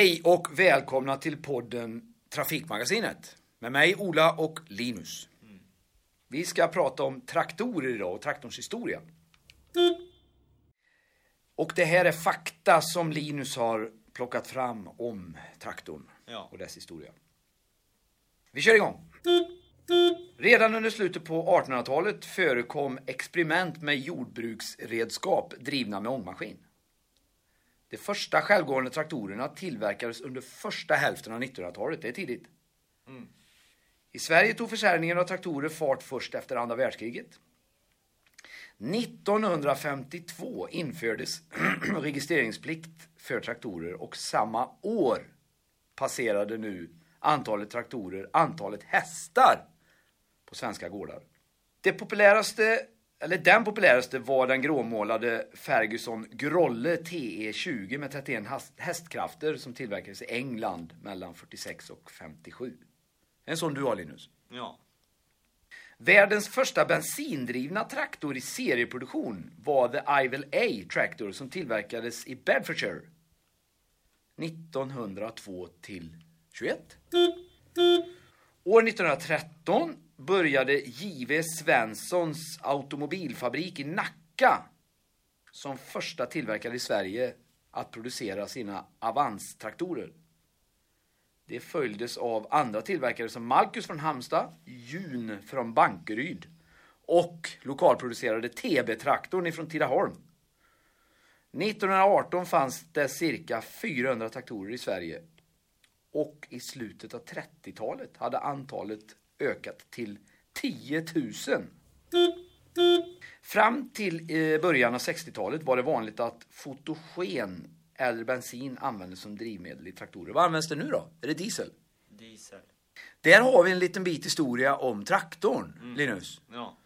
Hej och välkomna till podden Trafikmagasinet. Med mig Ola och Linus. Vi ska prata om traktorer idag och traktorns historia. Och det här är fakta som Linus har plockat fram om traktorn Ja. och dess historia. Vi kör igång! Redan under slutet på 1800-talet förekom experiment med jordbruksredskap drivna med ångmaskin. De första självgående traktorerna tillverkades under första hälften av 1900-talet. Det är tidigt. I Sverige tog försäljningen av traktorer fart först efter andra världskriget. 1952 infördes registreringsplikt för traktorer och samma år passerade nu antalet traktorer antalet hästar på svenska gårdar. Det populäraste, eller den populäraste var den gråmålade Ferguson Grolle TE20 med 31 hast- hästkrafter som tillverkades i England mellan 46 och 57. En sån du har Linus. Ja. Världens första bensindrivna traktor i serieproduktion var The Ivel A Tractor som tillverkades i Bedfordshire 1902 till 21. År 1913 började J.V. Svenssons automobilfabrik i Nacka som första tillverkare i Sverige att producera sina Avance-traktorer. Det följdes av andra tillverkare som Marcus från Halmstad, Jun från Bankeryd och lokalproducerade TB-traktorn ifrån Tidaholm. 1918 fanns det cirka 400 traktorer i Sverige och i slutet av 30-talet hade antalet ökat till 10 000. Fram till eh, början av 60-talet var det vanligt att fotogen eller bensin användes som drivmedel i traktorer. Vad används det nu då? Är det diesel? Diesel. Där har vi en liten bit historia om traktorn, Linus. Ja.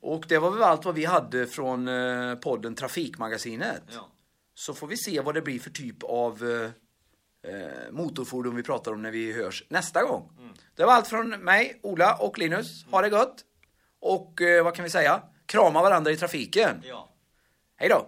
Och det var väl allt vad vi hade från eh, podden Trafikmagasinet. Ja. Så får vi se vad det blir för typ av eh, motorfordon vi pratar om när vi hörs nästa gång. Det var allt från mig, Ola och Linus. Ha det gott! Och eh, vad kan vi säga? Krama varandra i trafiken. Ja. Hej då!